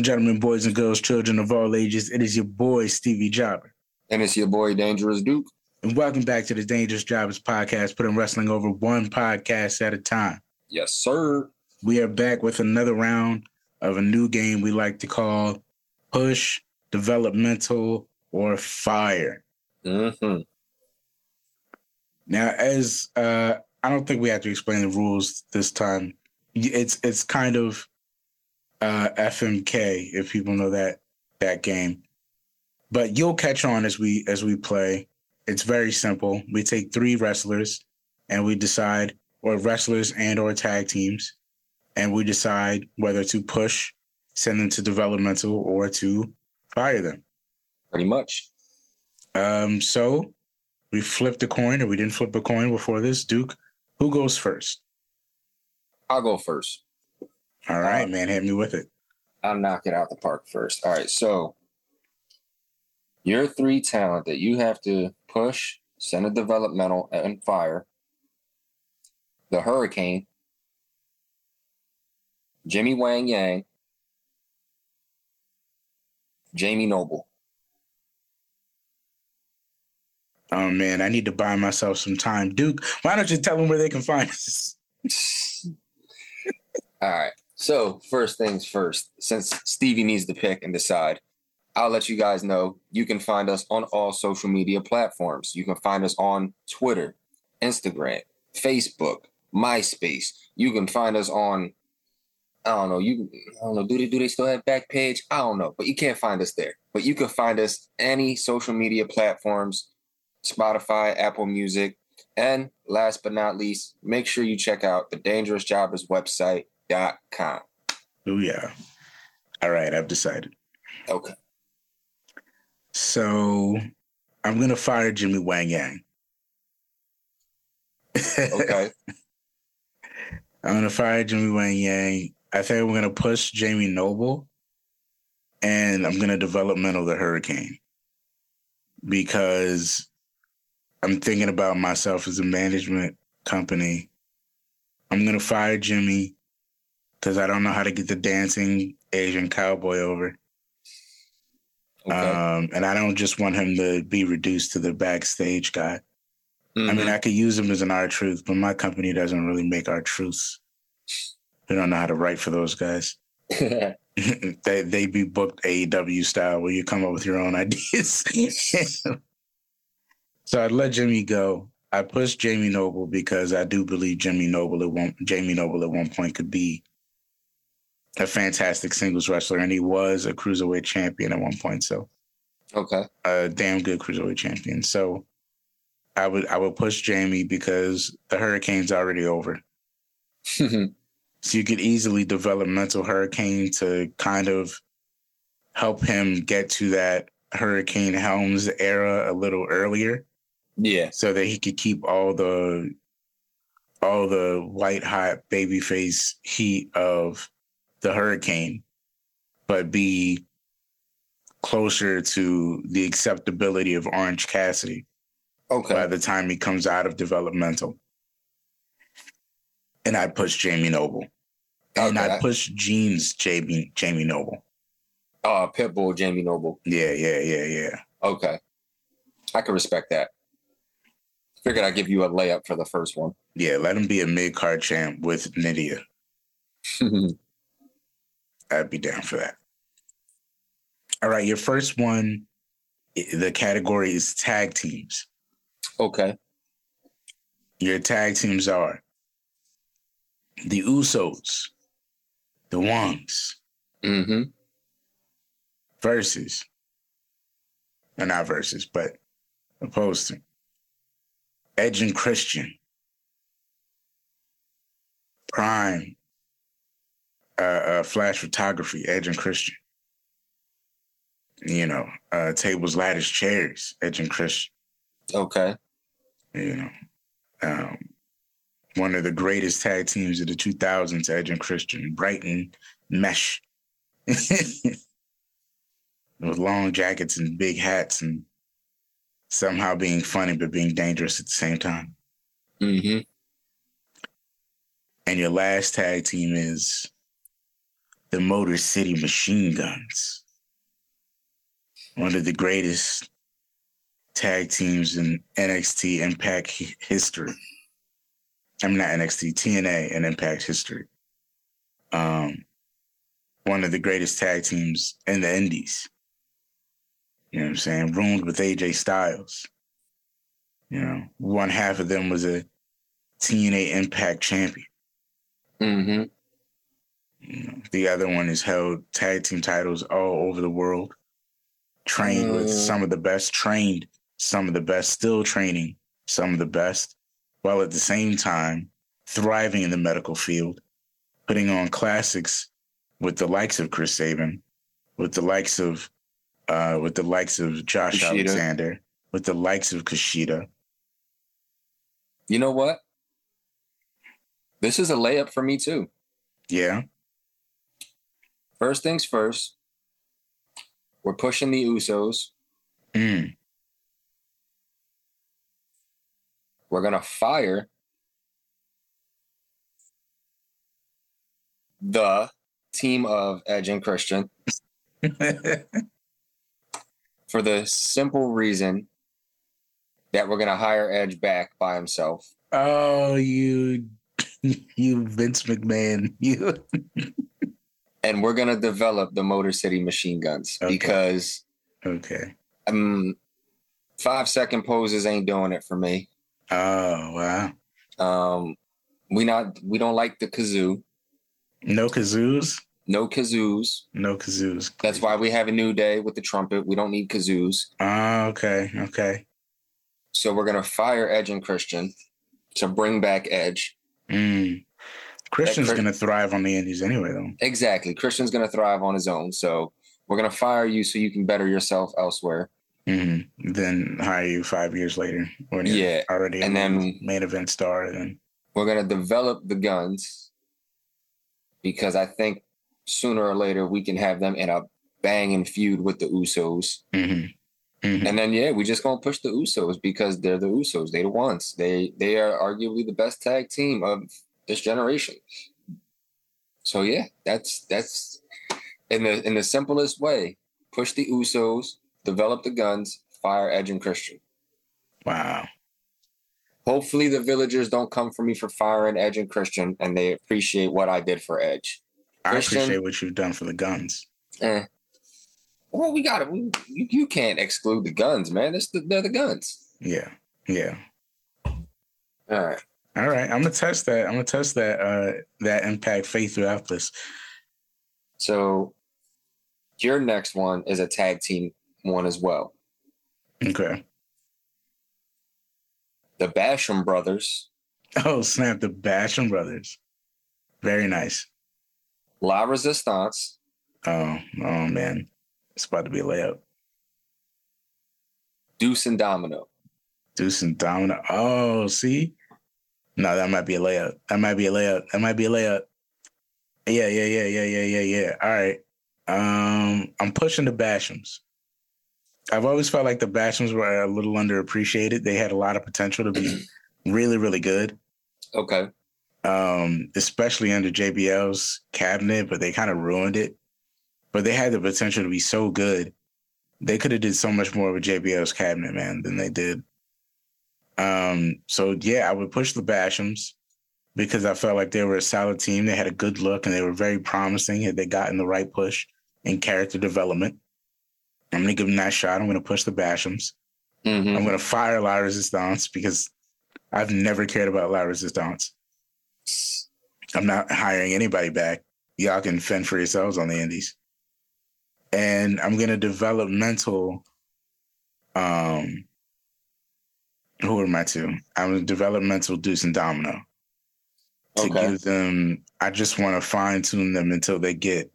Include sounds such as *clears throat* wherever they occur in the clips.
And gentlemen, boys and girls, children of all ages, it is your boy, Stevie Jobber. And it's your boy, Dangerous Duke. And welcome back to the Dangerous Jobbers podcast, putting wrestling over one podcast at a time. Yes, sir. We are back with another round of a new game we like to call Push, Developmental, or Fire. Mm-hmm. Now, as uh, I don't think we have to explain the rules this time. It's it's kind of uh, FMK if people know that that game. But you'll catch on as we as we play. It's very simple. We take three wrestlers and we decide or wrestlers and or tag teams and we decide whether to push, send them to developmental or to fire them. Pretty much. Um so we flipped a coin or we didn't flip a coin before this. Duke, who goes first? I'll go first. All right, Uh, man, hit me with it. I'll knock it out the park first. All right, so your three talent that you have to push, send a developmental, and fire. The Hurricane, Jimmy Wang Yang, Jamie Noble. Oh man, I need to buy myself some time. Duke, why don't you tell them where they can find us? *laughs* All right. So first things first, since Stevie needs to pick and decide, I'll let you guys know you can find us on all social media platforms. You can find us on Twitter, Instagram, Facebook, MySpace. You can find us on I don't know, you I don't know, do they do they still have back page? I don't know, but you can't find us there. But you can find us any social media platforms, Spotify, Apple Music, and last but not least, make sure you check out the Dangerous Jobbers website.com. Oh yeah. All right, I've decided. Okay. So I'm gonna fire Jimmy Wang Yang. Okay. *laughs* I'm gonna fire Jimmy Wang Yang. I think we're gonna push Jamie Noble, and I'm gonna developmental the Hurricane because I'm thinking about myself as a management company. I'm gonna fire Jimmy because I don't know how to get the dancing Asian cowboy over. okay. Um, and I don't just want him to be reduced to the backstage guy. I mean, Mhm. I could use him as an R truth, but my company doesn't really make our truths. They don't know how to write for those guys. *laughs* *laughs* they they be booked AEW style where you come up with your own *laughs* ideas. so I'd let Jimmy go. I pushed Jamie Noble because I do believe Jimmy Noble at one Jamie Noble at one point could be a fantastic singles wrestler, and he was a cruiserweight champion at one point. So okay. a damn good cruiserweight champion. So I would I would push Jamie because the hurricane's already over. *laughs* So you could easily develop mental hurricane to kind of help him get to that Hurricane Helms era a little earlier yeah. so that he could keep all the all the white hot babyface heat of the hurricane, but be closer to the acceptability of Orange Cassidy Okay. by the time he comes out of developmental. And I push Jamie Noble. And Okay. I push Jeans Jamie Jamie Noble. Uh Pitbull, Jamie Noble. Yeah, yeah, yeah, yeah. Okay. I can respect that. Figured I'd give you a layup for the first one. Yeah, let him be a mid card champ with Nidia. *laughs* I'd be down for that. All right, your first one, the category is tag teams. okay. Your tag teams are the Usos, the Wongs Mm-hmm. versus, or not versus, but opposed to Edge and Christian, Prime, uh, uh, Flash Photography, Edge and Christian. You know, uh, tables, ladders, chairs, Edge and Christian. Okay. you know, um, one of the greatest tag teams of the 2000s, Edge and Christian, Brighton Mesh, *laughs* with long jackets and big hats, and somehow being funny but being dangerous at the same time. Mm-hmm. And your last tag team is the Motor City Machine Guns, one of the greatest tag teams in NXT Impact history. I'm not NXT, TNA and Impact history. Um, one of the greatest tag teams in the Indies. You know what I'm saying? Roomed with AJ Styles. You know, one half of them was a TNA Impact champion. Mm-hmm. You know, the other one has held tag team titles all over the world. Trained with Mm. some of the best, trained some of the best, still training some of the best, while at the same time thriving in the medical field, putting on classics with the likes of Chris Sabin, with the likes of uh, with the likes of Josh Kushida. Alexander, with the likes of Kushida. You know what? This is a layup for me too. Yeah. First things first, we're pushing the Usos. Mm. We're gonna fire the team of Edge and Christian *laughs* for the simple reason that we're gonna hire Edge back by himself. oh, you, *laughs* you Vince McMahon, *laughs* you. And we're gonna develop the Motor City machine guns Okay. because Okay. um five second poses ain't doing it for me. Oh wow. Um we not we don't like the kazoo. No kazoos. No kazoos. No kazoos. That's why we have a new day with the trumpet. We don't need kazoos. Oh, okay. Okay. So we're gonna fire Edge and Christian to bring back Edge. Mm. Christian's Chris- gonna thrive on the Indies anyway, though. Exactly. Christian's gonna thrive on his own. So we're gonna fire you so you can better yourself elsewhere. mm Then hire you five years later when you're Yeah, already and a then- main event star. And We're gonna develop the guns because I think sooner or later we can have them in a banging feud with the Usos. hmm hmm And then yeah, we just gonna push the Usos because they're the Usos. They're the ones. They they are arguably the best tag team of this generation. So yeah, that's that's in the in the simplest way. Push the Usos, develop the guns, fire Edge and Christian. wow. Hopefully the villagers don't come for me for firing Edge and Christian and they appreciate what I did for Edge. I Christian- appreciate what you've done for the guns. Eh. Well, we got it. You, you can't exclude the guns, man. That's the, they're the guns. Yeah. Yeah. All right. All right. I'm gonna test that. I'm gonna test that uh that impact faith throughout this. So your next one is a tag team one as well. Okay. The Basham brothers, Oh, snap the Basham brothers. Very nice. La Resistance, Oh, oh man. It's about to be a layup. Deuce and Domino. Deuce and Domino. Oh, see? No, that might be a layup. That might be a layup. That might be a layup. Yeah, yeah, yeah, yeah, yeah, yeah, yeah. All right. Um, I'm pushing the Bashams. I've always felt like the Bashams were a little underappreciated. They had a lot of potential to be *clears throat* really, really good. Okay. Um, especially under JBL's cabinet, but they kind of ruined it. But they had the potential to be so good. They could have did so much more with JBL's cabinet, man, than they did. Um, so yeah, I would push the Bashams because I felt like they were a solid team. They had a good look and they were very promising had they gotten the right push in character development. I'm gonna give them that shot. I'm gonna push the Bashams. Mhm. I'm gonna fire La Resistance because I've never cared about La Resistance. I'm not hiring anybody back. Y'all can fend for yourselves on the indies. And I'm gonna develop mental um who are my two? I'm a developmental develop Deuce and Domino to Okay. give them I just want to fine tune them until they get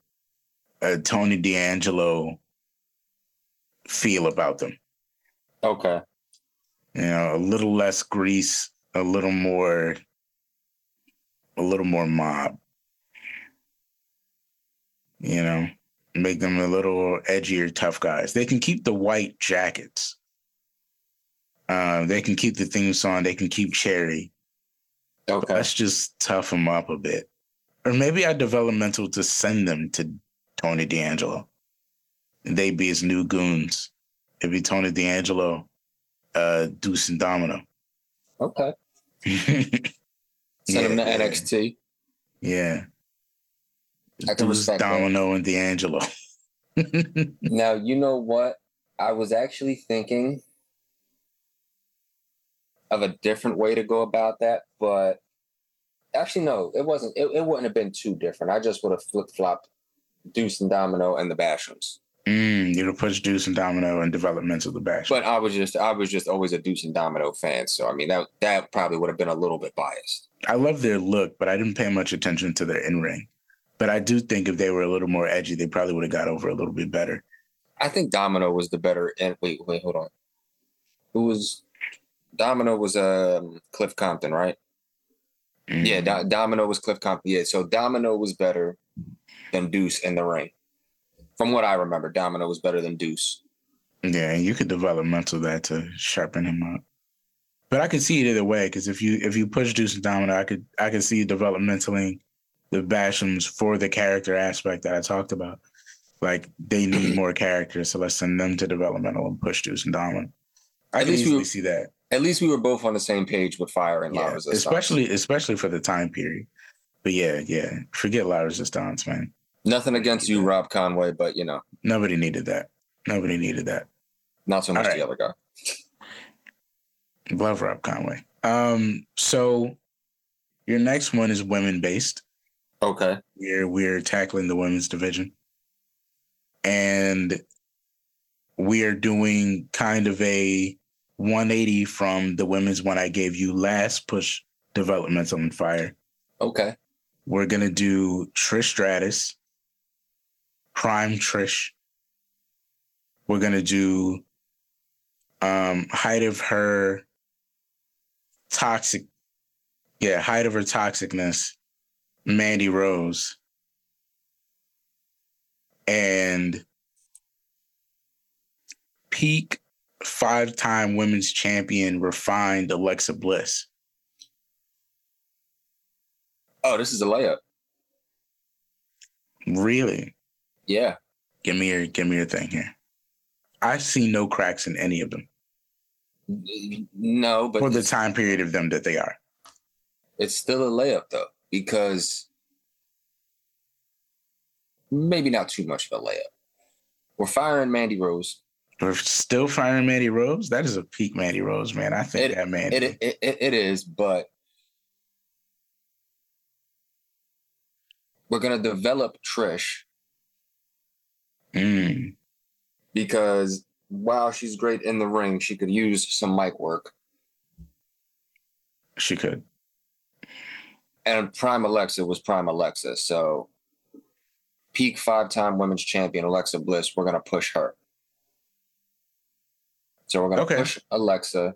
a Tony D'Angelo feel about them. Okay. you know, a little less grease, a little more, a little more mob. You know, make them a little edgier, tough guys. They can keep the white jackets. Uh, they can keep the theme song. They can keep Cherry. Okay. Let's just tough them up a bit. Or maybe I developmental to send them to Tony D'Angelo. They be his new goons. It'd be Tony D'Angelo, uh, Deuce and Domino. Okay. *laughs* Send him to NXT. Yeah. I can Deuce, respect that. Domino, and D'Angelo. *laughs* Now, you know what? I was actually thinking of a different way to go about that, but actually, no, it wasn't. It, it wouldn't have been too different. I just would have flip flopped Deuce and Domino and the Bashams. Mm, you'd have pushed Deuce and Domino and developments of the bash. But I was just, I was just always a Deuce and Domino fan. So I mean, that that probably would have been a little bit biased. I love their look, but I didn't pay much attention to their in ring. But I do think if they were a little more edgy, they probably would have got over a little bit better. I think Domino was the better. And wait, wait, hold on. Who was Domino? Was um Cliff Compton, right? Mm. Yeah, Do- Domino was Cliff Compton. Yeah, so Domino was better than Deuce in the ring. From what I remember, Domino was better than Deuce. Yeah, and you could developmental that to sharpen him up. But I could see it either way because if you if you push Deuce and Domino, I could I could see you developmentaling the Bashams for the character aspect that I talked about. Like they need *clears throat* more characters, so let's send them to developmental and push Deuce and Domino. I At can least we see that. At least we were both on the same page with Fire and La Yeah, Resistance. especially especially for the time period. But yeah, yeah, forget La Resistance, man. Nothing against you, Rob Conway, but you know, Nobody needed that. Nobody needed that. not so much right. the other guy. Love Rob Conway. Um, so your next one is women based. Okay. We're we're tackling the women's division. And we are doing kind of a 180 from the women's one I gave you last push developmental and fire. Okay. We're gonna do Trish Stratus, Prime Trish. We're gonna do um height of her toxic, yeah, height of her toxicness, Mandy Rose, and peak five-time women's champion, refined Alexa Bliss. Oh, this is a layup. Really? Yeah. Give me your give me your thing here. I see no cracks in any of them No, but for the time period of them that they are. it's still a layup though, because maybe not too much of a layup. We're firing Mandy Rose. We're still firing Mandy Rose. That is a peak Mandy Rose, man. I think It- that Mandy. It, it, it, it is, but we're gonna develop Trish Mm, because while she's great in the ring, she could use some mic work. she could. And Prime Alexa was Prime Alexa, so peak five-time women's champion Alexa Bliss, we're gonna push her. So we're gonna Okay. push Alexa,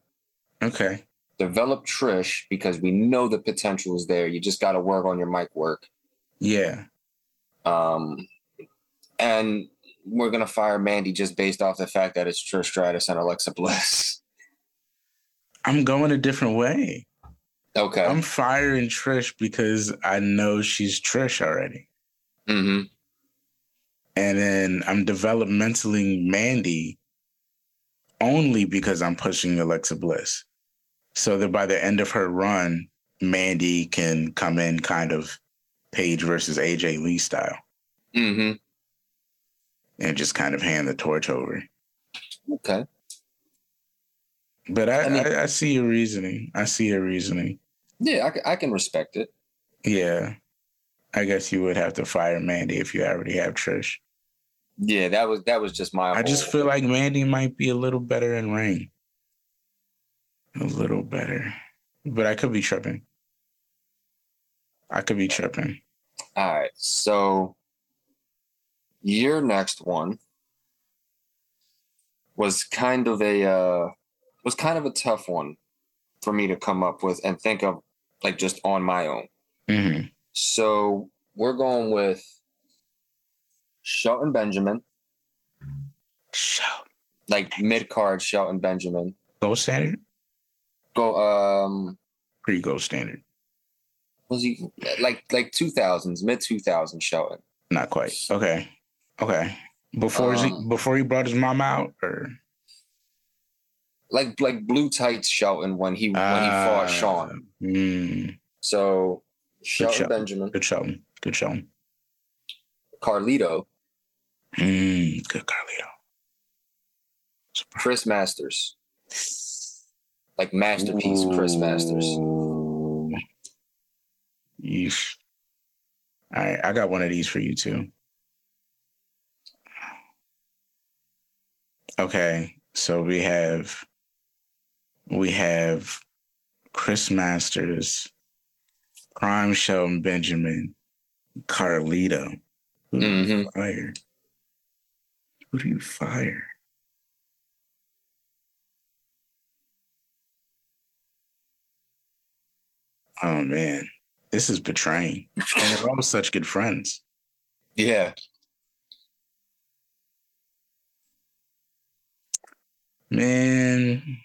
Okay. develop Trish because we know the potential is there. You just got to work on your mic work. Yeah. Um, and we're gonna fire Mandy just based off the fact that it's Trish Stratus and Alexa Bliss. *laughs* I'm going a different way. Okay. I'm firing Trish because I know she's Trish already. Mm-hmm. And then I'm developmentally Mandy only because I'm pushing Alexa Bliss. So that by the end of her run, Mandy can come in kind of Paige versus AJ Lee style Mm-hmm. and just kind of hand the torch over. Okay. But I, I mean- I, I see your reasoning. I see your reasoning. Yeah, I, I can respect it. Yeah. I guess you would have to fire Mandy if you already have Trish. Yeah, that was that was just my. I just feel like Mandy might be a little better in ring. A little better. But I could be tripping. I could be tripping. All right. So your next one was kind of a uh was kind of a tough one for me to come up with and think of like just on my own. hmm So we're going with Shelton Benjamin, Shout. like mid card Shelton Benjamin. Gold standard? Go um pretty gold standard. Was he like like two thousands, mid two thousands Shelton? Not quite. Okay. Okay. Before he Um, before he brought his mom out, or Like like blue tights Shelton when he when he fought Ah, Sean. mm, So Shelton Shelton. Benjamin, good Shelton. Good Shelton. Carlito, Mm, good Carlito. Chris Masters. Like masterpiece Chris Masters. Ooh. Yeesh. All right, I got one of these for you too. Okay, so we have we have Chris Masters, Prime Shelton Benjamin, Carlito. Who do you hmm fire? Who do you fire? Oh man, this is betraying. And they're all such good friends. Yeah. Man,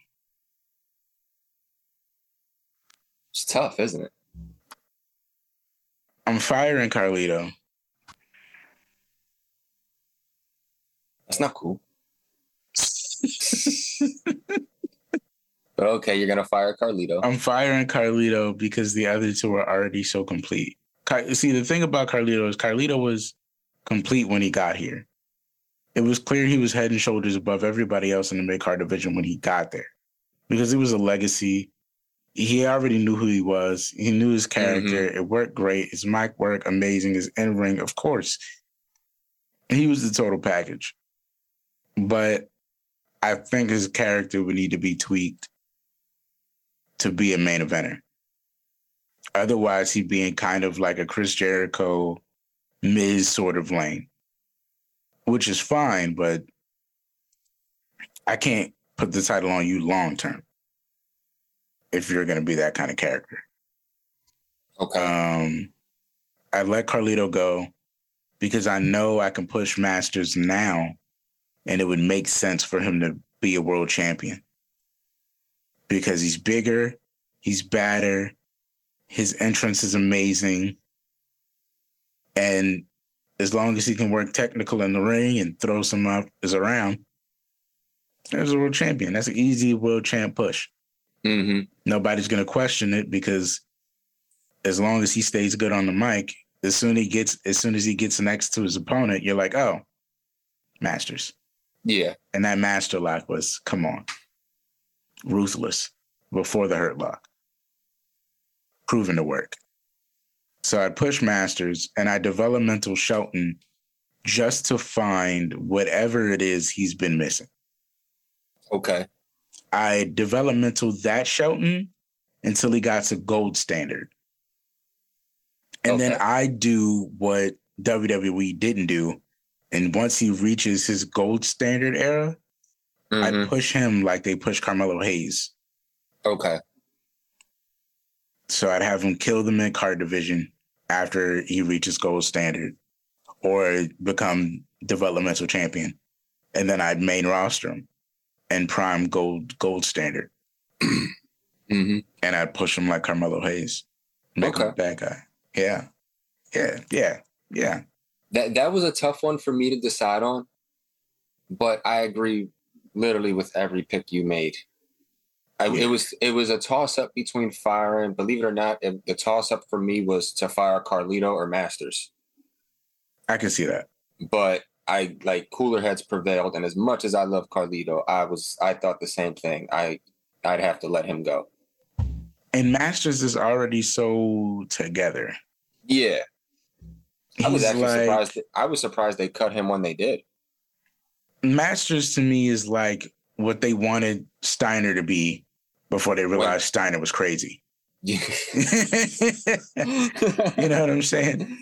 It's tough, isn't it? I'm firing Carlito. That's not cool. But okay, you're gonna fire Carlito. I'm firing Carlito because the other two are already so complete. Car- See, the thing about Carlito is Carlito was complete when he got here. It was clear he was head and shoulders above everybody else in the mid card division when he got there because it was a legacy. He already knew who he was. He knew his mm-hmm. character. It worked great. His mic work amazing. His in ring, of course. He was the total package. But I think his character would need to be tweaked to be a main eventer. Otherwise, he'd be in kind of like a Chris Jericho, Miz sort of lane, which is fine, but I can't put the title on you long term if you're going to be that kind of character. Okay. Um, I let Carlito go because I know I can push Masters now, and it would make sense for him to be a world champion because he's bigger, he's badder, his entrance is amazing, and as long as he can work technical in the ring and throw some up is around, there's a world champion. That's an easy world champ push hmm nobody's going to question it because as long as he stays good on the mic, as soon as he gets as soon as he gets next to his opponent, you're like, oh, Masters. Yeah. And that master lock was, come on, ruthless before the hurt lock, proven to work. So I push Masters and I developmental Shelton just to find whatever it is he's been missing. Okay. I developmental that Shelton until he got to gold standard. And then I do what WWE didn't do. And once he reaches his gold standard era, I Mhm. push him like they push Carmelo Hayes. Okay. So I'd have him kill the mid card division after he reaches gold standard or become developmental champion. And then I'd main roster him and prime gold gold standard. *clears throat* hmm and I'd push him like Carmelo Hayes. Make him Okay. bad guy. Yeah. Yeah. Yeah. Yeah. That that was a tough one for me to decide on, but I agree literally with every pick you made. I, Yeah. It was it was a toss up between fire and believe it or not, it, the toss up for me was to fire Carlito or Masters. I can see that. But I like cooler heads prevailed, and as much as I love Carlito, I was I thought the same thing. I I'd have to let him go. And Masters is already so together. Yeah, I was actually like surprised. I was surprised they cut him when they did. Masters to me is like what they wanted Steiner to be before they realized Steiner was crazy. *laughs* You know what I'm saying?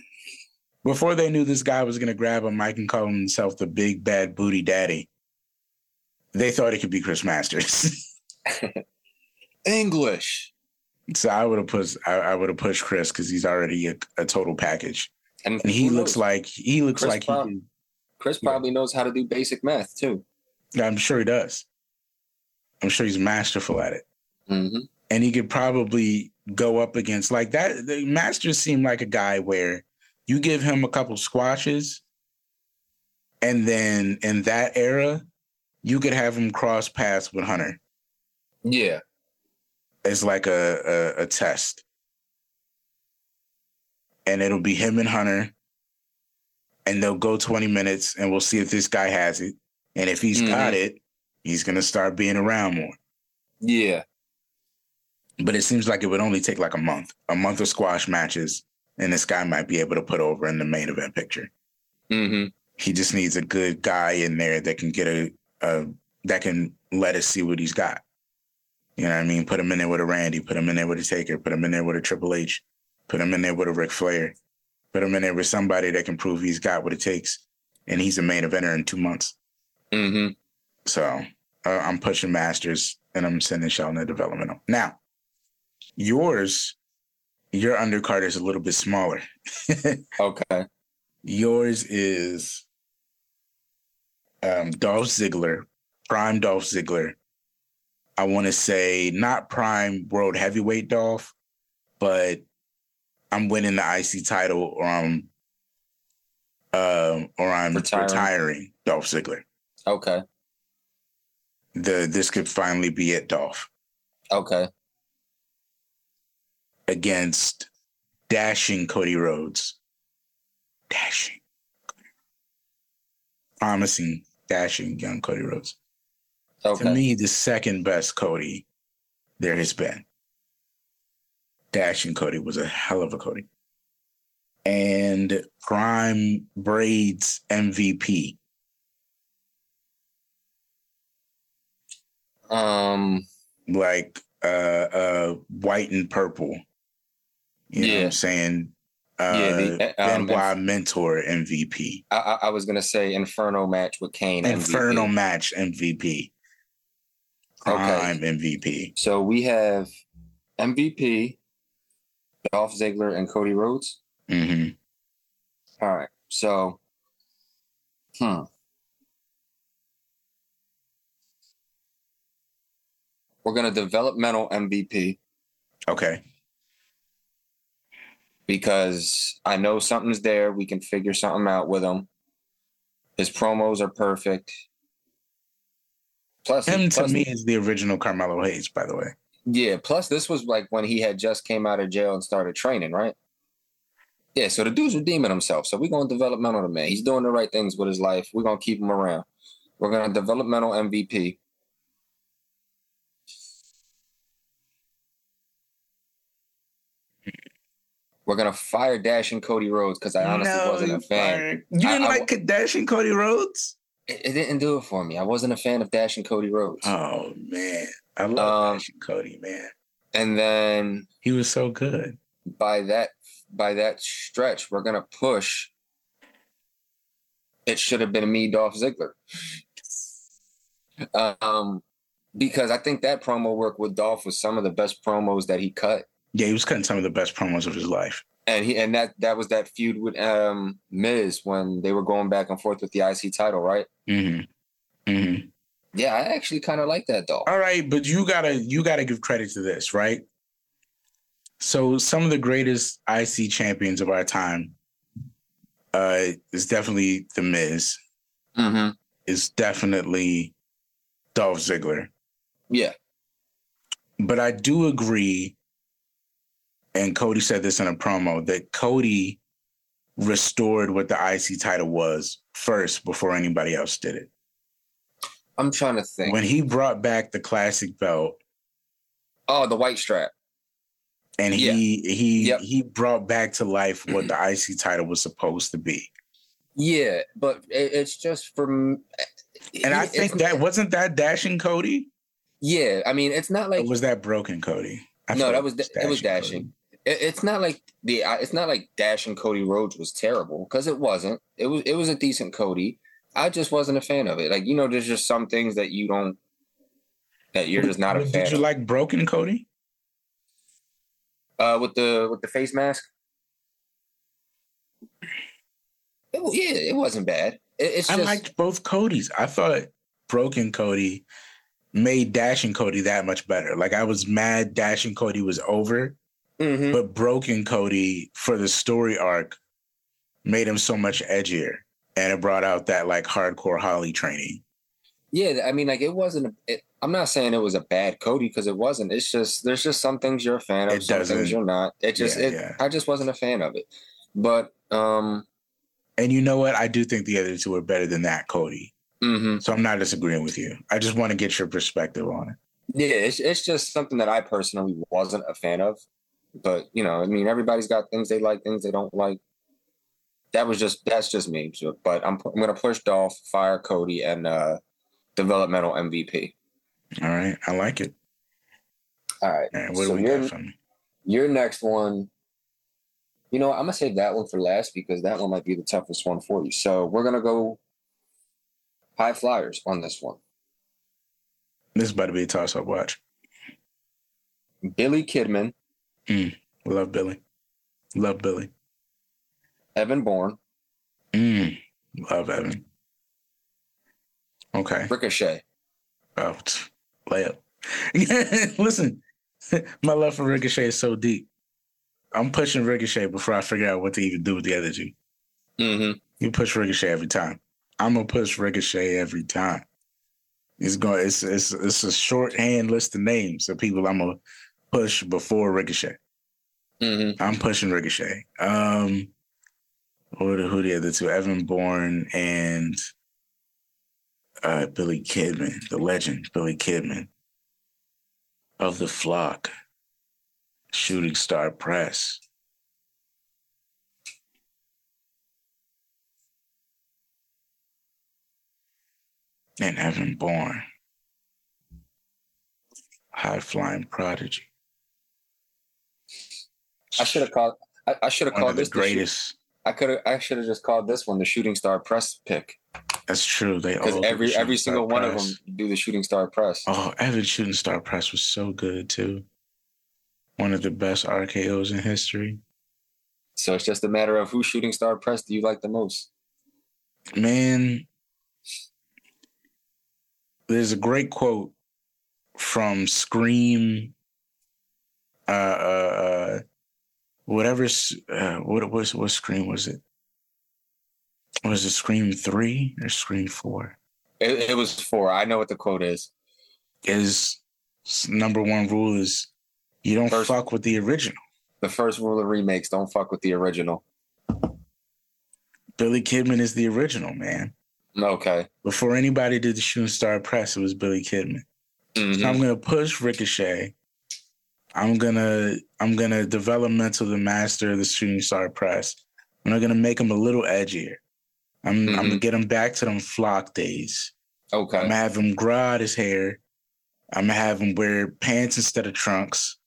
Before they knew this guy was gonna grab a mic and call himself the big bad booty daddy, they thought it could be Chris Masters. *laughs* English. So I would have pushed. I, I would have pushed Chris because he's already a, a total package, And, and he looks knows? like he looks Chris like he. Brown. Can, Chris Yeah. probably knows how to do basic math too. Yeah, I'm sure he does. I'm sure he's masterful at it. hmm and he could probably go up against like that. The Masters seemed like a guy where you give him a couple squashes, and then in that era, you could have him cross paths with Hunter Yeah. it's like a, a, a test. And it'll be him and Hunter. And they'll go 20 minutes and we'll see if this guy has it. And if he's got it, he's gonna start being around more. Yeah. But it seems like it would only take like a month, a month of squash matches, and this guy might be able to put over in the main event picture. hmm He just needs a good guy in there that can get a, a that can let us see what he's got. You know what I mean? Put him in there with a Randy, put him in there with a Taker, put him in there with a Triple H, put him in there with a Ric Flair, put him in there with somebody that can prove he's got what it takes, and he's a main eventer in two months. hmm So uh, I'm pushing Masters and I'm sending Shelton to developmental. Now, yours, your undercard is a little bit smaller. *laughs* Okay. Yours is um, Dolph Ziggler, prime Dolph Ziggler. I want to say not prime world heavyweight Dolph, but I'm winning the IC title or I'm uh, or I'm Retiring. retiring Dolph Ziggler. Okay. The this could finally be it, Dolph. Okay. against dashing Cody Rhodes. Dashing. Promising, dashing young Cody Rhodes. Okay. To me, the second best Cody there has been. Dashing Cody was a hell of a Cody. And Prime Braids MVP. um. like uh uh white and purple. You know what Yeah. I'm saying? Uh Yeah, the, um, Benoit mentor MVP. I, I, I was gonna say Inferno match with Kane. Inferno MVP. match MVP. Okay. Prime MVP. So we have MVP, Dolph Ziggler, and Cody Rhodes. hmm All right. So, hmm. We're gonna developmental MVP Okay. because I know something's there. We can figure something out with him. His promos are perfect. Plus, Him to plus- me is the original Carmelo Hayes, by the way. Yeah, plus this was like when he had just came out of jail and started training, right? Yeah, so the dude's redeeming himself. So we're gonna developmental the man. He's doing the right things with his life. We're gonna keep him around. We're gonna developmental MVP. We're gonna fire Dashing Cody Rhodes because I honestly wasn't a fan. fired- You didn't I- I like dashing Cody Rhodes? It, it didn't do it for me. I wasn't a fan of Dashing Cody Rhodes. Oh man. I love Um, Cody, man. And then He was so good. by that by that stretch, we're gonna push. It should have been me, Dolph Ziggler, um, because I think that promo work with Dolph was some of the best promos that he cut, Yeah, he was cutting some of the best promos of his life. and he and that that was that feud with um, Miz when they were going back and forth with the IC title, right? hmm hmm Yeah, I actually kind of like that Dolph. All right, but you gotta you gotta give credit to this, right? So some of the greatest IC champions of our time uh is definitely the Miz. Mm-hmm. Is definitely Dolph Ziggler. Yeah, But I do agree, and Cody said this in a promo, that Cody restored what the IC title was first before anybody else did it. I'm trying to think. When he brought back the classic belt oh, the white strap. and Yeah. he he Yep. he brought back to life what the IC title was supposed to be. Yeah, but it, it's just from. Eh, and I think that wasn't that dashing Cody, Yeah, I mean, it's not or like was that broken Cody? I No, that was it was dashing. It, it's not like the it's not like dashing Cody Rhodes was terrible because it wasn't. It was it was a decent Cody. I just wasn't a fan of it. Like you know, there's just some things that you don't that you're just not a Did fan. Did you of. like broken Cody? uh, with the with the face mask. It, yeah, it wasn't bad. It, it's I just liked both Codys. I thought broken Cody made Dashing Cody that much better. Like I was mad Dashing Cody was over, Mhm. but Broken Cody for the story arc made him so much edgier. And it brought out that like hardcore Holly training. Yeah, I mean, like it wasn't. It, I'm not saying it was a bad Cody because it wasn't. It's just there's just some things you're a fan of, It some things you're not. It just, Yeah, it, yeah. I just wasn't a fan of it. But um, And you know what? I do think the other two are better than that, Cody. mhm. So I'm not disagreeing with you. I just want to get your perspective on it. yeah, it's it's just something that I personally wasn't a fan of. But you know, I mean, everybody's got things they like, things they don't like. That was just that's just me. But I'm I'm gonna push Dolph, fire Cody, and uh developmental MVP. All right. I like it. All right. All right, what So do we you're- got from? Your next one, you know, I'm gonna save that one for last because that one might be the toughest one for you. So we're gonna go high flyers on this one. This is about to be a toss up watch. Billy Kidman, Love Billy. Love Billy. Evan Bourne, Mm. Love Evan. Okay. Ricochet. Oh, layup. *laughs* Listen, *laughs* my love for Ricochet is so deep. I'm pushing Ricochet before I figure out what to even do with the other two. Mm-hmm. You push Ricochet every time. I'm gonna push Ricochet every time. It's going. It's it's it's a shorthand list of names of people I'm gonna push before Ricochet. Mm-hmm. I'm pushing Ricochet. Um, who the, who the other two? Evan Bourne and uh, Billy Kidman, the legend Billy Kidman of the Flock, Shooting Star Press. And Evan Bourne, High Flying Prodigy. I should have called. I, I should have called this the greatest. I could have. I should have just called this one the shooting star press pick That's true. They because every the every single one of them do the shooting star press. Oh, Evan Shooting Star Press was so good too. One of the best RKO's in history. So it's just a matter of who shooting star press do you like the most? Man, there's a great quote from Scream. Uh, uh, uh whatever. Uh, what was what Scream was it? Was it Scream three or Scream four? It, it was four. I know what the quote is. Is number one rule is you don't First- fuck with the original. The first rule of remakes: don't fuck with the original. Billy Kidman is the original man. Okay. Before anybody did the Shooting Star Press, it was Billy Kidman. Mhm. So I'm gonna push Ricochet. I'm gonna I'm gonna developmental the master of the Shooting Star Press. I'm gonna make him a little edgier. I'm I'm gonna Mhm. get him back to them flock days. Okay. I'm gonna have him grow out his hair. I'm gonna have him wear pants instead of trunks.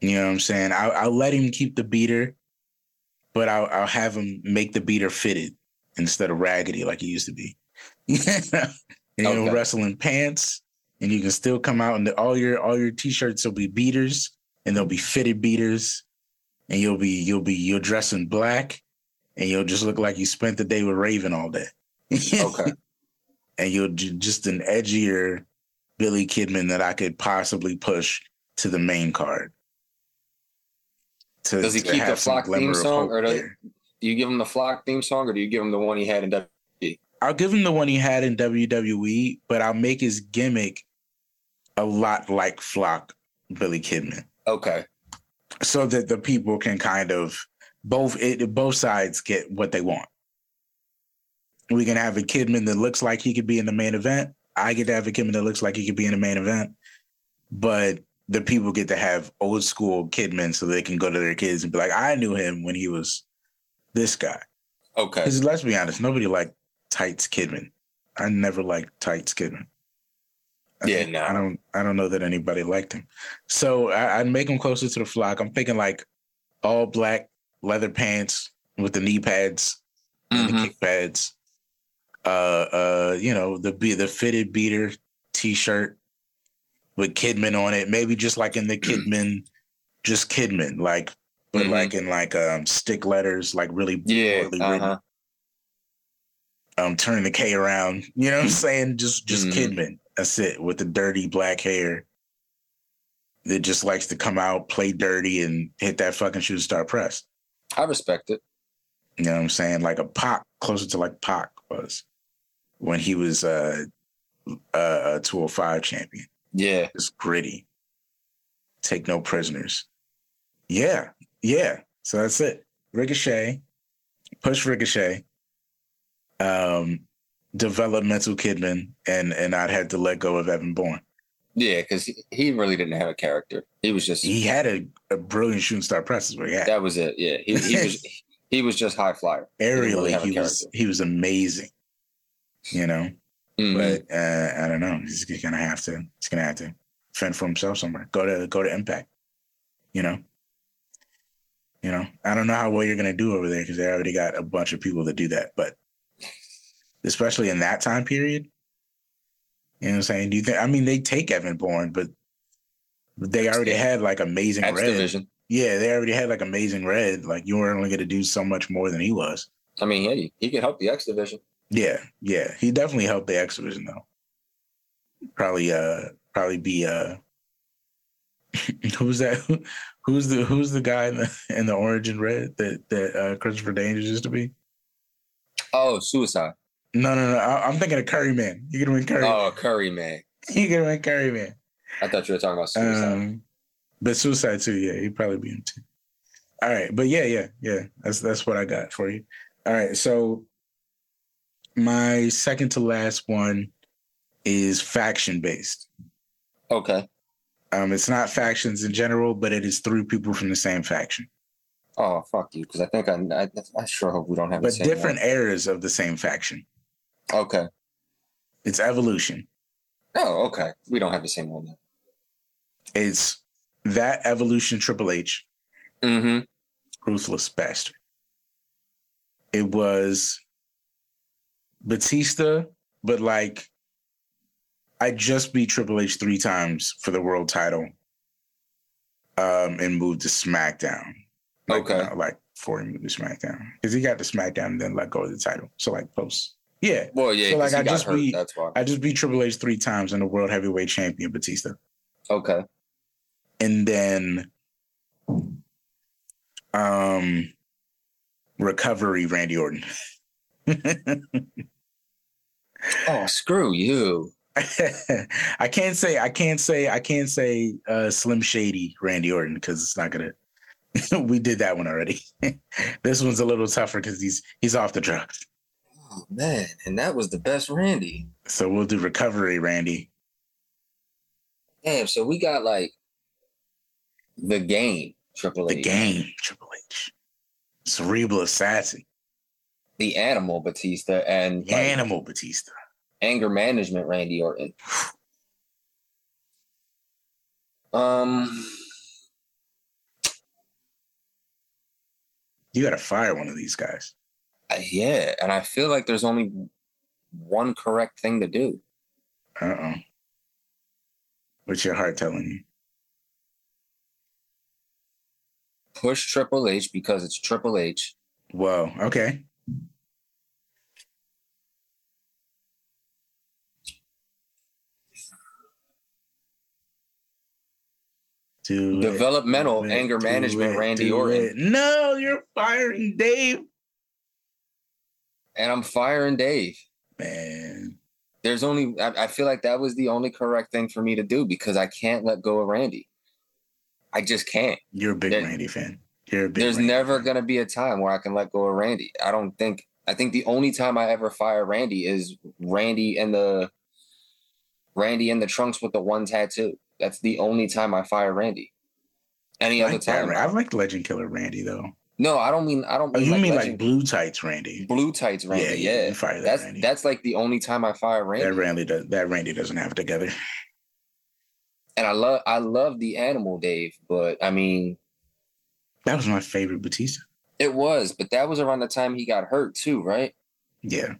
You know what I'm saying? I'll, I'll let him keep the beater, but I'll, I'll have him make the beater fitted instead of raggedy like it used to be. *laughs* Okay. wrestle in pants, and you can still come out and the, all your all your t-shirts will be beaters, and they'll be fitted beaters, and you'll be you'll be you'll dress in black, and you'll just look like you spent the day with Raven all day. *laughs* Okay. and you're j- just an edgier Billy Kidman that I could possibly push to the main card. To, Does he keep the Flock theme song, or does- Do you give him the flock theme song, or do you give him the one he had in W? I'll give him the one he had in WWE, but I'll make his gimmick a lot like Flock Billy Kidman, Okay. so that the people can kind of both it, both sides get what they want. We can have a Kidman that looks like he could be in the main event. I get to have a Kidman that looks like he could be in the main event, but the people get to have old school Kidman so they can go to their kids and be like, I knew him when he was this guy. Okay. Because let's be honest, nobody liked Tights Kidman. I never liked Tights Kidman. I Yeah, no. I don't. I don't know that anybody liked him. So I, I'd make him closer to the flock. I'm thinking like all black leather pants with the knee pads and Mhm. the kick pads. Uh, uh, you know the be the fitted beater T-shirt with Kidman on it. Maybe just like in the Kidman, just Kidman, like but Mhm. like in like um stick letters, like really Yeah. poorly Uh-huh. um turning the K around. You know what I'm saying? Just just Mhm. Kidman. That's it. With the dirty black hair that just likes to come out, play dirty, and hit that fucking shooting star press. I respect it. You know what I'm saying? Like a Pac, closer to like Pac was when he was uh, uh, a 205 champion. Yeah. Just gritty. Take no prisoners. Yeah. Yeah. So that's it. Ricochet, push Ricochet, um, developmental Kidman, and and I'd had to let go of Evan Bourne. Yeah, because he, he really didn't have a character. He was just He had a, a brilliant shooting star what he had. that was it. Yeah, he, he was *laughs* he was just high flyer. didn't really Aerially, he was he was amazing. You know, Mhm. but uh, I don't know. He's gonna have to. He's gonna have to fend for himself somewhere. Go to go to Impact. You know. You know, I don't know how well you're gonna do over there because they already got a bunch of people that do that. But especially in that time period, you know what I'm saying? Do you think? I mean, they take Evan Bourne, but they already had like amazing X red. division. Yeah, they already had like amazing red. Like you weren't only gonna do so much more than he was. I mean, hey, he could help the X division. Yeah, yeah. He definitely helped the X division though. Probably uh probably be uh *laughs* who's that *laughs* who's the who's the guy in the in the orange and red that that uh Christopher Daniels used to be? Oh, suicide. No, no, no. I, I'm thinking of Curry Man. You could win Curry. Oh, Curry man. *laughs* You could win Curry Man. I thought you were talking about suicide. Um but suicide too, yeah, he'd probably be in too. All right, but yeah, yeah, yeah. That's that's what I got for you. All right, so my second to last one is faction based. okay. Um, it's not factions in general, but it is three people from the same faction, Oh, fuck you. Because I think I, I I sure hope we don't have the but different eras of the same faction. Okay. It's evolution. Oh, okay. We don't have the same one. It's that evolution Triple H, Mm-hmm. ruthless bastard. It was Batista, but like I just beat Triple H three times for the world title, um, and moved to SmackDown. Like, Okay. uh, like before he moved to SmackDown, because he got to SmackDown and then let go of the title. So like post, yeah. Well, yeah. So, like, I just hurt. beat- That's why. I just beat Triple H three times and the world heavyweight champion Batista, Okay. and then, um, recovery Randy Orton. *laughs* Oh, screw you. *laughs* I can't say I can't say I can't say uh, Slim Shady Randy Orton because it's not gonna. *laughs* we did that one already. this one's a little tougher because he's he's off the drugs. Oh man, and that was the best Randy. So we'll do recovery Randy. Damn. So we got like the game Triple H. The game Triple H, cerebral assassin, the animal Batista, and like, animal Batista. anger management Randy Orton. Um. You got to fire one of these guys. Uh, Yeah, and I feel like there's only one correct thing to do. Uh oh. What's your heart telling you? Push Triple H because it's Triple H. Whoa. Okay. Do Developmental it, anger management it, Randy Orton. it. No, you're firing Dave. And I'm firing Dave. Man. There's only I, I feel like that was the only correct thing for me to do because I can't let go of Randy. I just can't. You're a big There- Randy fan. You're a big There's Randy never fan. gonna be a time where I can let go of Randy. I don't think I think the only time I ever fire Randy is Randy and the Randy and the trunks with the one tattoo. That's the only time I fire Randy. Any I other like that. I like Legend Killer Randy though. No, I don't mean I don't Oh, you like mean legend- like blue tights Randy? blue tights Randy. yeah, Yeah, you fire that that's Randy. that's like the only time I fire Randy. That Randy does that Randy doesn't have it together. and I love I love the animal Dave, but I mean That was my favorite Batista. it was, but that was around the time he got hurt too, right? Yeah.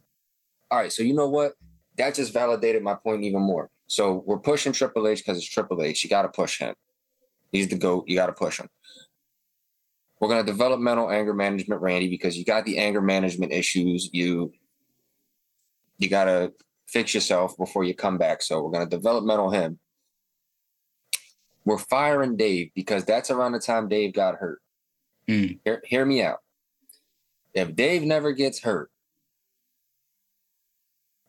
All right, so you know what? That just validated my point even more. So we're pushing Triple H because it's Triple H. You got to push him. He's the GOAT. You got to push him. We're going to developmental anger management Randy because you got the anger management issues. You you got to fix yourself before you come back. So we're gonna developmental him. We're firing Dave because that's around the time Dave got hurt. Mm. Hear, hear me out. If Dave never gets hurt,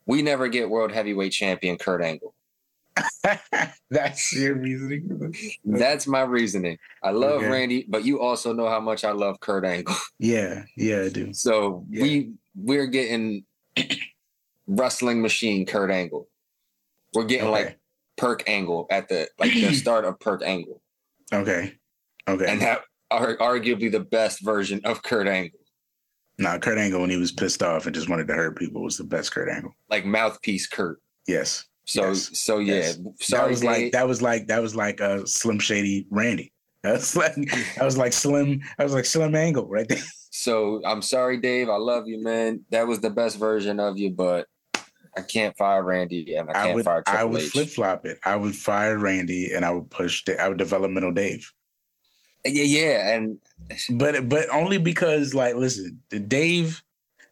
we never get world heavyweight champion Kurt Angle. *laughs* That's your reasoning? *laughs* That's my reasoning. I love Okay. Randy, but you also know how much I love Kurt Angle. *laughs* Yeah, yeah, I do. So Yeah. we we're getting *clears throat* wrestling machine Kurt Angle. We're getting Okay. like Perk Angle at the like the *clears throat* start of Perk Angle, Okay. Okay. and that are arguably the best version of Kurt Angle, nah, Kurt Angle when he was pissed off and just wanted to hurt people was the best Kurt Angle. like mouthpiece Kurt. Yes. So Yes. so yeah, Yes. that was Dave. like that was like that was like a Slim Shady Randy. *laughs* That was like that was like Slim. I was like Slim Angle right there. *laughs* So I'm sorry, Dave. I love you, man. That was the best version of you, but I can't fire Randy and I I can't would fire I Triple would flip flop it. I would fire Randy and I would push. I would developmental Dave. Yeah, yeah, and But but only because like listen, Dave,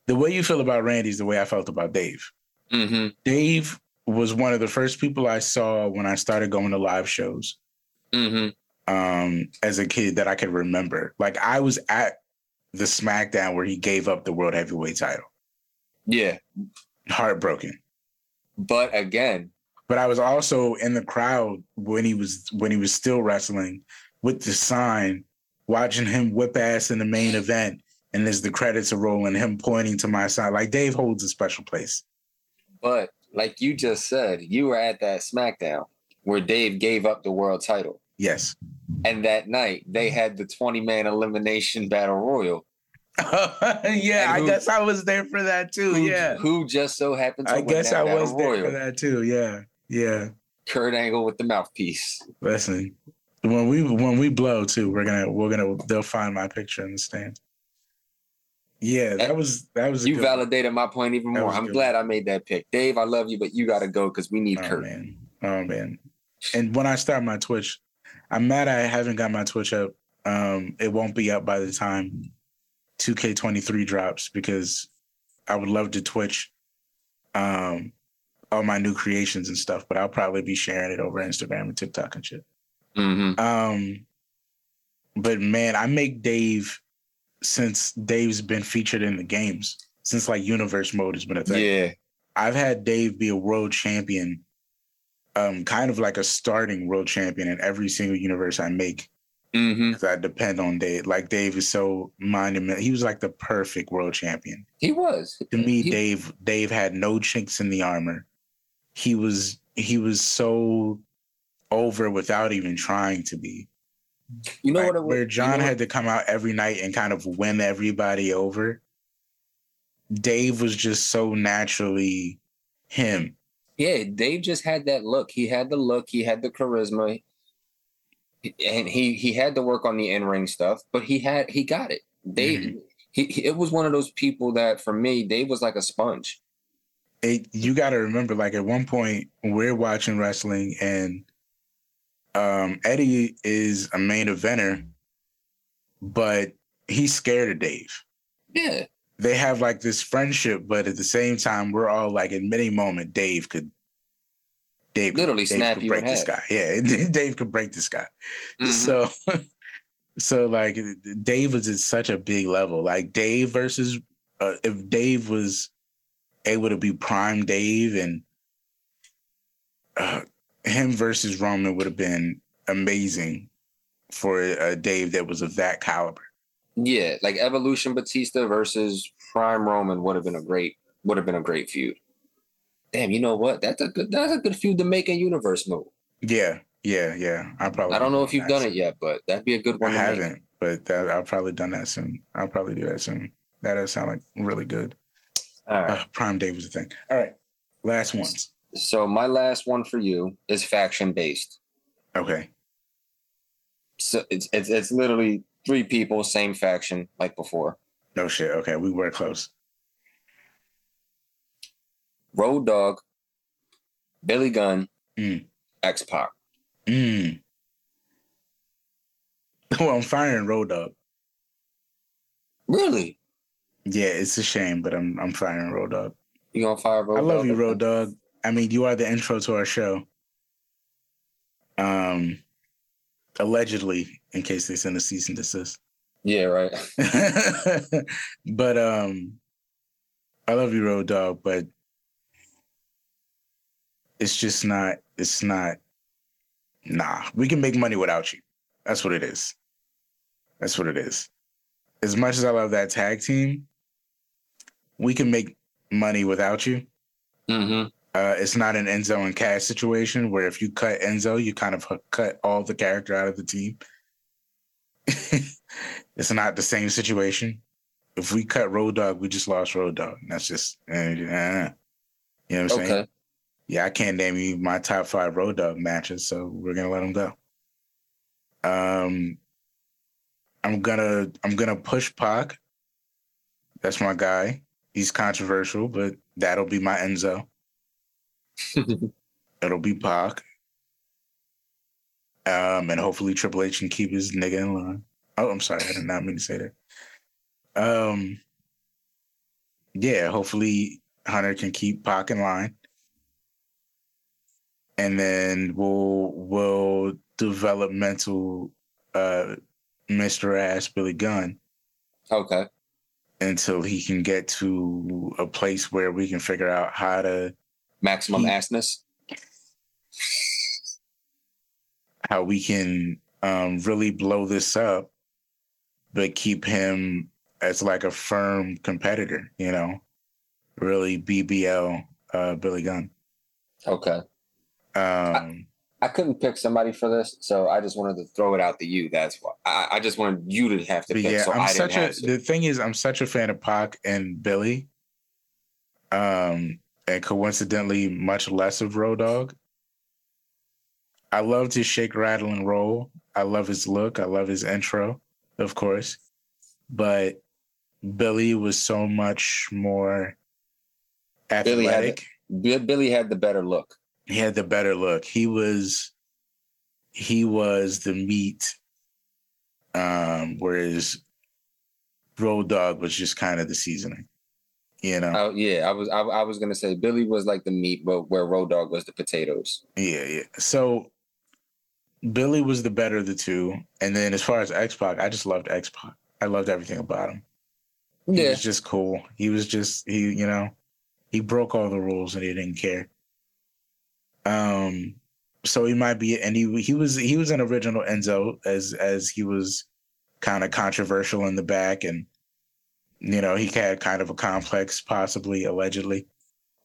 the way you feel about Randy is the way I felt about Dave. hmm Dave was one of the first people I saw when I started going to live shows hmm um, as a kid that I could remember. Like I was at the SmackDown where he gave up the World Heavyweight title. yeah. Heartbroken. But again, But I was also in the crowd when he was when he was still wrestling with the sign, watching him whip ass in the main event. And as the credits are rolling, him pointing to my side. Like Dave holds a special place. but like you just said, you were at that SmackDown where Dave gave up the world title. Yes. And that night they had the 20 man elimination battle royal. *laughs* yeah, And I guess I was there for that too. Who, yeah. who just so happened to I guess I was there royal. for that too. Yeah. Yeah. Kurt Angle with the mouthpiece. Listen. When we when we blow too, we're gonna we're gonna they'll find my picture in the stands. Yeah, that was that was You validated my point even more. I'm glad I made that pick. Dave, I love you, but you got to go because we need Kurt. Oh Kurt. man. Oh man. And when I start my Twitch, I'm mad I haven't got my Twitch up. Um, it won't be up by the time 2K23 drops because I would love to Twitch um all my new creations and stuff, but I'll probably be sharing it over Instagram and TikTok and shit. hmm Um, but man, I make Dave since Dave's been featured in the games since like universe mode has been a thing. Yeah. I've had Dave be a world champion, um, kind of like a starting world champion in every single universe I make hmm I depend on Dave. Like Dave is so monumental. He was like the perfect world champion He was. to me. He- Dave Dave had no chinks in the armor. He was he was so over without even trying to be. You know Like, what? It was, where John you know, had to come out every night and kind of win everybody over. Dave was just so naturally him. Yeah, Dave just had that look. He had the look. He had the charisma, and he he had to work on the in ring stuff. But he had he got it. Dave. Mm-hmm. He, he, it was one of those people that for me, Dave was like a sponge. It, you got to remember, like at one point we're watching wrestling and um, Eddie is a main eventer, but he's scared of Dave. Yeah, They have like this friendship, but at the same time, we're all like, in any moment, Dave could, Dave Literally Dave snap could break this guy. Yeah, *laughs* Dave could break this guy. Mhm. So, *laughs* so like Dave was at such a big level. Like Dave versus uh, if Dave was able to be prime Dave and uh, him versus Roman would have been amazing for a Dave that was of that caliber. yeah. Like Evolution Batista versus Prime Roman would have been a great would have been a great feud. Damn, you know what? That's a good that's a good feud to make in universe mode. Yeah, yeah, yeah. I probably I don't know if you've done it yet, but that'd be a good I one. to haven't, but that, I'll probably done that soon. I'll probably do that soon. That does sound like really good. All right. Uh, prime Dave was a thing. All right, last ones. So my last one for you is faction based. Okay. So it's it's it's literally three people, same faction like before. No shit. Okay, we were close. Road Dogg, Billy Gunn, Mm. X Pac. Mm. *laughs* Well, I'm firing Road Dogg. Really? Yeah, it's a shame, but I'm I'm firing Road Dogg. You gonna fire Road I love Dogg? you, Road Dogg. I mean, you are the intro to our show. Um, allegedly, in case they send a cease and desist. Yeah, right. *laughs* but um, I love you, Road Dogg, but it's just not. It's not. Nah, we can make money without you. That's what it is. That's what it is. As much as I love that tag team, we can make money without you. Mm-hmm. Uh, it's not an Enzo and Cass situation where if you cut Enzo, you kind of cut all the character out of the team. *laughs* it's not the same situation. If we cut Road Dogg, we just lost Road Dogg. That's just, uh, uh, you know what I'm saying? Okay. Yeah, I can't name you my top five Road Dogg matches, so we're gonna let him go. Um, I'm gonna I'm gonna push Pac. That's my guy. He's controversial, but that'll be my Enzo. *laughs* It'll be Pac. Um, and hopefully Triple H can keep his nigga in line. Oh, I'm sorry, I did not mean to say that. Um, yeah, hopefully Hunter can keep Pac in line, and then we'll we'll developmental uh, Mr. Ass Billy Gunn Okay. until he can get to a place where we can figure out how to Maximum assness. how we can um, really blow this up, but keep him as like a firm competitor. You know, really BBL uh, Billy Gunn. Okay. Um, I couldn't pick somebody for this, so I just wanted to throw it out to you. That's why I, I just wanted you to have to pick. yeah, so I'm I such a. The thing is, I'm such a fan of Pac and Billy. Um, and coincidentally, much less of Road Dogg. I loved his shake, rattle, and roll. I love his look. I love his intro, of course. But Billy was so much more Billy had athletic. Bi- Billy had the better look. he had the better look. He was he was the meat. Um, whereas Road Dogg was just kind of the seasoning. You know? Oh yeah, I was I, I was gonna say Billy was like the meat, but where Road Dogg was the potatoes. Yeah, yeah. So Billy was the better of the two. And then as far as X Pac, I just loved X Pac. I loved everything about him. He Yeah, was just cool. He was just he, you know, he broke all the rules and he didn't care. Um, so he might be, and he he was he was an original Enzo as as he was kind of controversial in the back, and you know he had kind of a complex, possibly allegedly,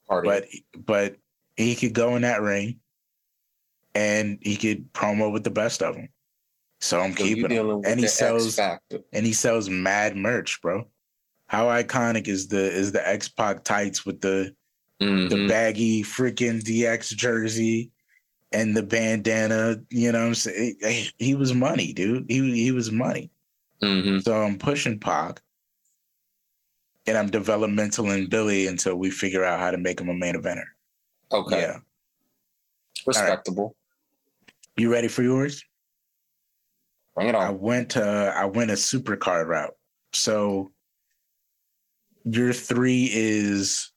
party. but but he could go in that ring, and he could promo with the best of them. So I'm So keeping him, and he sells and he sells mad merch, bro. How iconic is the is the X Pac tights with the the Mhm. baggy freaking DX jersey and the bandana? You know what I'm saying? He, he was money, dude. He he was money. Mhm. So I'm pushing Pac, and I'm developmental in Billy until we figure out how to make him a main eventer. Okay, Yeah, respectable. you ready for yours? Bring it on. I went uh I went a super card route. So your three is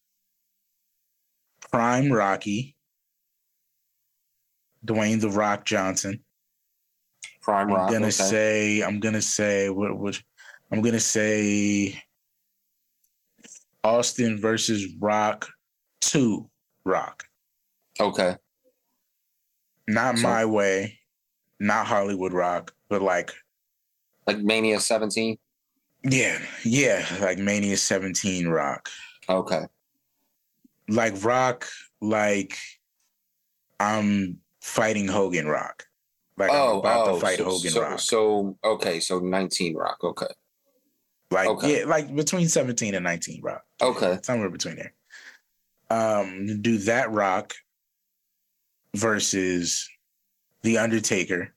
Prime Rocky, Dwayne the Rock Johnson. Prime I'm Rock. gonna okay. say I'm gonna say what what I'm gonna say Austin versus Rock two Rock. okay. Not So- my way, not Hollywood Rock, but like Like Mania 17. yeah, yeah, like Mania 17 Rock. Okay. like rock like i'm fighting hogan rock like i'm oh, about oh, to fight so, hogan so, rock So okay, so 19 Rock. Okay. like okay. yeah like between 17 and 19 rock Okay. somewhere between there um do that rock versus the undertaker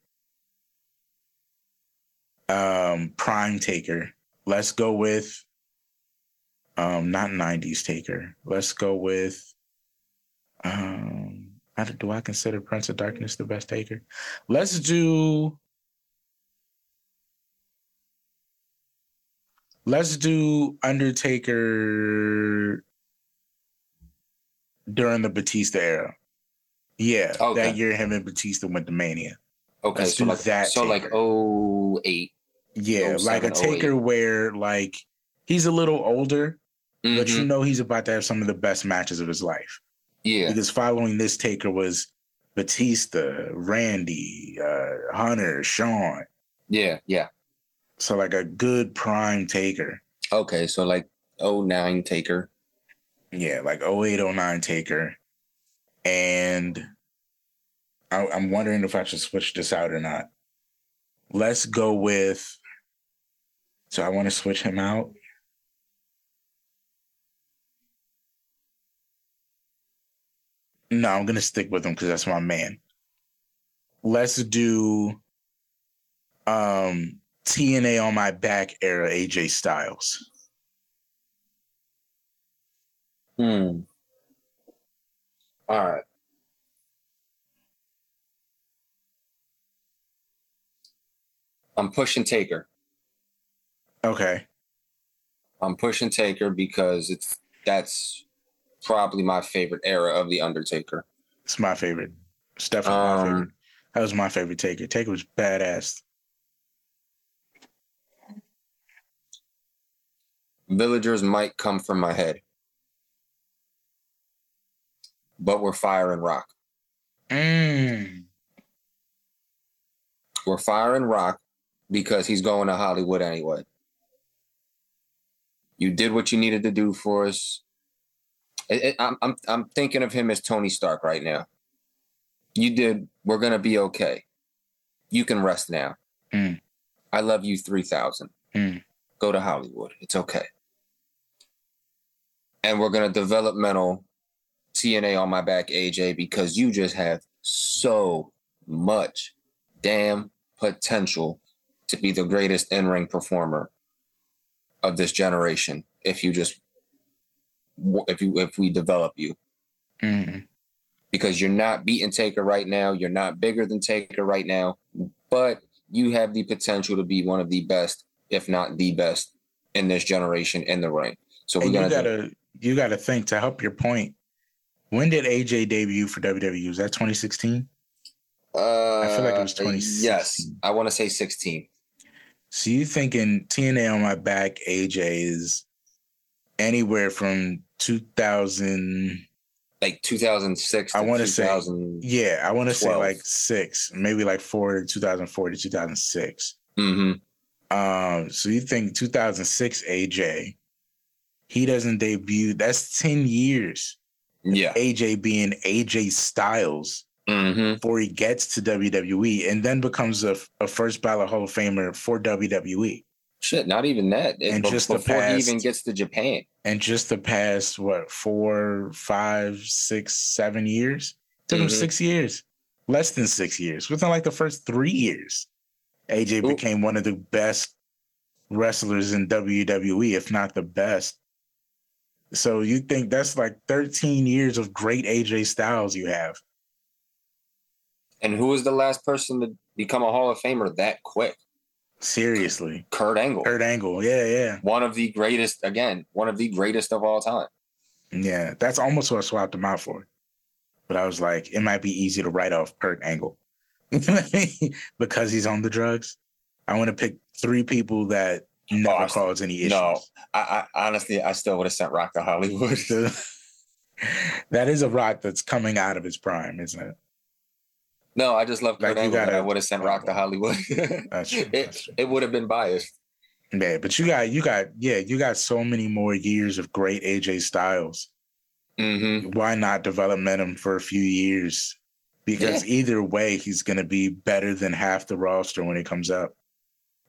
um prime taker let's go with um not 90s taker let's go with um I don't- do I consider Prince of Darkness the best taker? Let's do Let's do Undertaker during the Batista era. Yeah, Okay. that year him and Batista went to Mania. Okay, Let's so like that so like Taker. oh eight. Yeah, like a 07, 08. Taker where like he's a little older, but you Mhm. know he's about to have some of the best matches of his life. yeah, Because following this Taker was Batista, Randy, uh, Hunter, Shawn. yeah, yeah. So like a good prime Taker. Okay, so like oh nine Taker. Yeah, like 0809 Taker. And I, I'm wondering if I should switch this out or not. Let's go with. So I want to switch him out. No, I'm going to stick with him because that's my man. Let's do um TNA on my back era AJ Styles. Hmm. All right. I'm pushing Taker. Okay. I'm pushing Taker because it's that's probably my favorite era of the Undertaker. It's my favorite. It's definitely my Um, favorite. That was my favorite Taker. Taker was badass. Villagers might come from my head, but we're fire and rock. Mm. We're fire and rock because he's going to Hollywood anyway. You did what you needed to do for us. It- it- I'm, I'm, I'm thinking of him as Tony Stark right now. You did. We're gonna be okay. You can rest now. Mm. I love you three thousand. Mm. Go to Hollywood. It's okay. And we're gonna developmental TNA on my back, AJ, because you just have so much damn potential to be the greatest in-ring performer of this generation. If you just if you if we develop you Mm. because you're not beating Taker right now. You're not bigger than Taker right now, but you have the potential to be one of the best, if not the best, in this generation in the ring. So we're And you gonna do- you gotta think to help your point. When did AJ debut for WWE? Was that 2016? Uh, I feel like it was 2016. Yes, I want to say 16. So you thinking TNA on my back AJ is anywhere from 2000? Like 2006. To I wanna say- 2000. Yeah, I want to say like six, maybe like four, 2004 to 2006. hmm Um, so you think 2006 AJ, he doesn't debut. That's 10 years. Yeah. AJ being AJ Styles hmm before he gets to WWE and then becomes a, a first ballot Hall of Famer for WWE. Shit, not even that. And be- just the before he even gets to Japan. And just the past, what, four, five, six, seven years? Took him Mhm. six years, less than six years. Within like the first three years, AJ Ooh. became one of the best wrestlers in WWE, if not the best. So you think that's like 13 years of great AJ Styles you have. And who was the last person to become a Hall of Famer that quick? Seriously. Kurt Angle. Kurt Angle. Yeah, yeah. One of the greatest, again, one of the greatest of all time. Yeah. That's almost what I swapped him out for. But I was like, it might be easy to write off Kurt Angle *laughs* because he's on the drugs. I want to pick three people that never I- cause any issues. No, I, I honestly, I still would have sent Rock to Hollywood. *laughs* that is a rock that's coming out of his prime, isn't it? no, I just love Kurt Like, Angle. gotta- I would have sent Rock to Hollywood. *laughs* That's true. it That's true. it would have been biased. Yeah, but you got you got yeah, you got so many more years of great AJ Styles. hmm Why not development him for a few years? Because either way, he's gonna be better than half the roster when he comes up.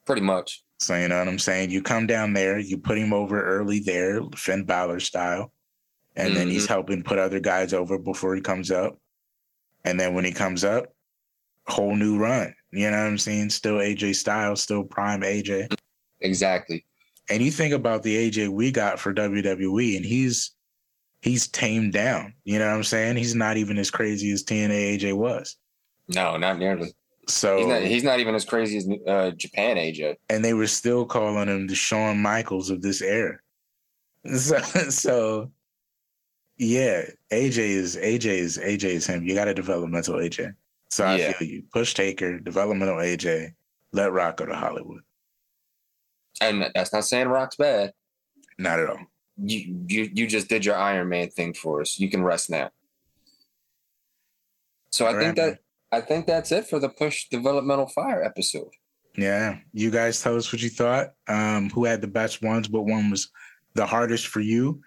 Pretty much. So you know what I'm saying? You come down there, you put him over early there, Finn Balor style, and then he's mm-hmm. helping put other guys over before he comes up. And then when he comes up, whole new run. You know what I'm saying? Still AJ Styles, still prime AJ. Exactly. And you think about the AJ we got for WWE, and he's he's tamed down. You know what I'm saying? He's not even as crazy as TNA AJ was. No, not nearly. So He's not. He's not even as crazy as uh, Japan AJ. and they were still calling him the Shawn Michaels of this era. *laughs* So, so Yeah, AJ is AJ is AJ is him. You got a developmental AJ. So I Yeah. feel you. Push Taker, developmental AJ. Let Rock go to Hollywood. And that's not saying Rock's bad. Not at all. You you you just did your Iron Man thing for us. You can rest now. So I All think right, that man. I think that's it for the push developmental fire episode. Yeah. You guys tell us what you thought. Um, who had the best ones, what one was the hardest for you.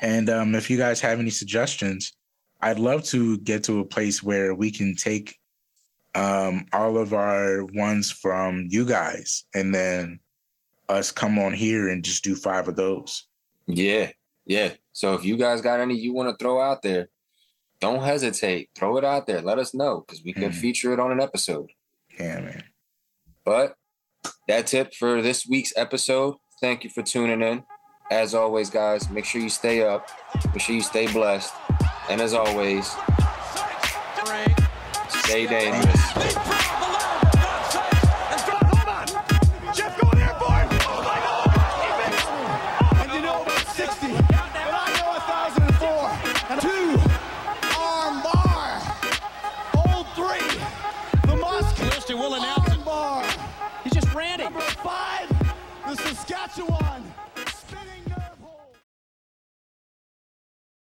And um, if you guys have any suggestions, I'd love to get to a place where we can take um, all of our ones from you guys and then us come on here and just do five of those. Yeah, yeah. So if you guys got any you want to throw out there, don't hesitate. Throw it out there. Let us know because we could Mhm. feature it on an episode. Yeah, man. But that's it for this week's episode. Thank you for tuning in. As always, guys, make sure you stay up. Make sure you stay blessed. And as always, stay dangerous.